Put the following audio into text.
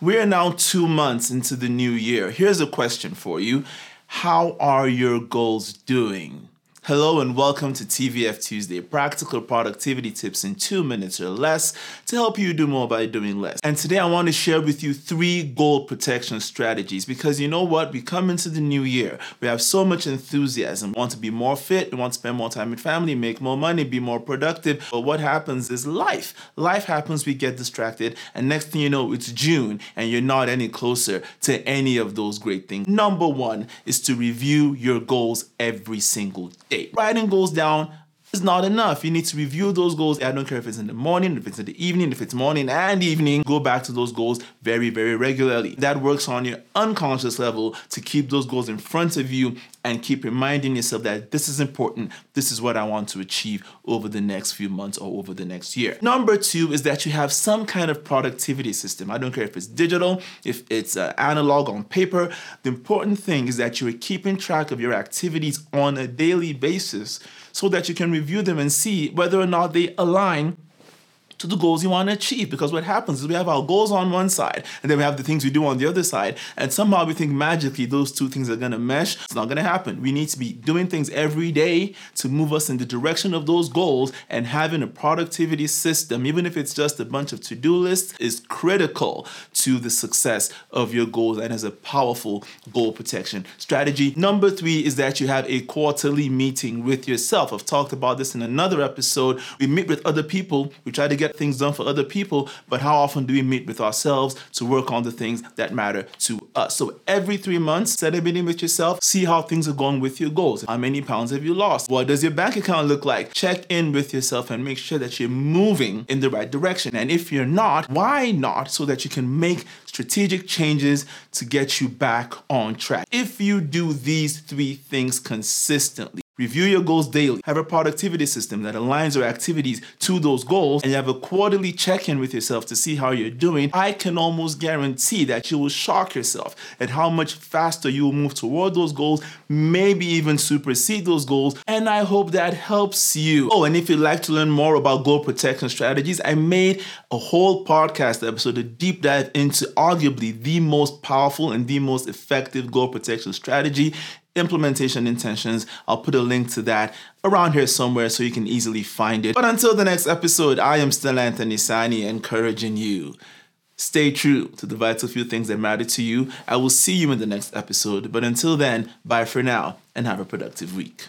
We're now two months into the new year. Here's a question for you How are your goals doing? Hello and welcome to TVF Tuesday, practical productivity tips in two minutes or less to help you do more by doing less. And today I want to share with you three goal protection strategies because you know what? We come into the new year, we have so much enthusiasm, we want to be more fit, we want to spend more time with family, make more money, be more productive. But what happens is life. Life happens, we get distracted, and next thing you know, it's June and you're not any closer to any of those great things. Number one is to review your goals every single day. Writing goes down is not enough. You need to review those goals. I don't care if it's in the morning, if it's in the evening, if it's morning and evening, go back to those goals very, very regularly. That works on your unconscious level to keep those goals in front of you and keep reminding yourself that this is important. This is what I want to achieve over the next few months or over the next year. Number two is that you have some kind of productivity system. I don't care if it's digital, if it's uh, analog on paper. The important thing is that you're keeping track of your activities on a daily basis so that you can review them and see whether or not they align to the goals you want to achieve. Because what happens is we have our goals on one side, and then we have the things we do on the other side. And somehow we think magically those two things are going to mesh. It's not going to happen. We need to be doing things every day to move us in the direction of those goals. And having a productivity system, even if it's just a bunch of to do lists, is critical to the success of your goals and is a powerful goal protection strategy. Number three is that you have a quarterly meeting with yourself. I've talked about this in another episode. We meet with other people, we try to get get things done for other people, but how often do we meet with ourselves to work on the things that matter to us? So every three months, set a meeting with yourself, see how things are going with your goals. How many pounds have you lost? What does your bank account look like? Check in with yourself and make sure that you're moving in the right direction. And if you're not, why not? So that you can make strategic changes to get you back on track. If you do these three things consistently, Review your goals daily. Have a productivity system that aligns your activities to those goals, and you have a quarterly check in with yourself to see how you're doing. I can almost guarantee that you will shock yourself at how much faster you will move toward those goals, maybe even supersede those goals. And I hope that helps you. Oh, and if you'd like to learn more about goal protection strategies, I made a whole podcast episode, a deep dive into arguably the most powerful and the most effective goal protection strategy implementation intentions. I'll put a link to that around here somewhere so you can easily find it. But until the next episode, I am still Anthony Sani encouraging you. Stay true to the vital few things that matter to you. I will see you in the next episode. But until then, bye for now and have a productive week.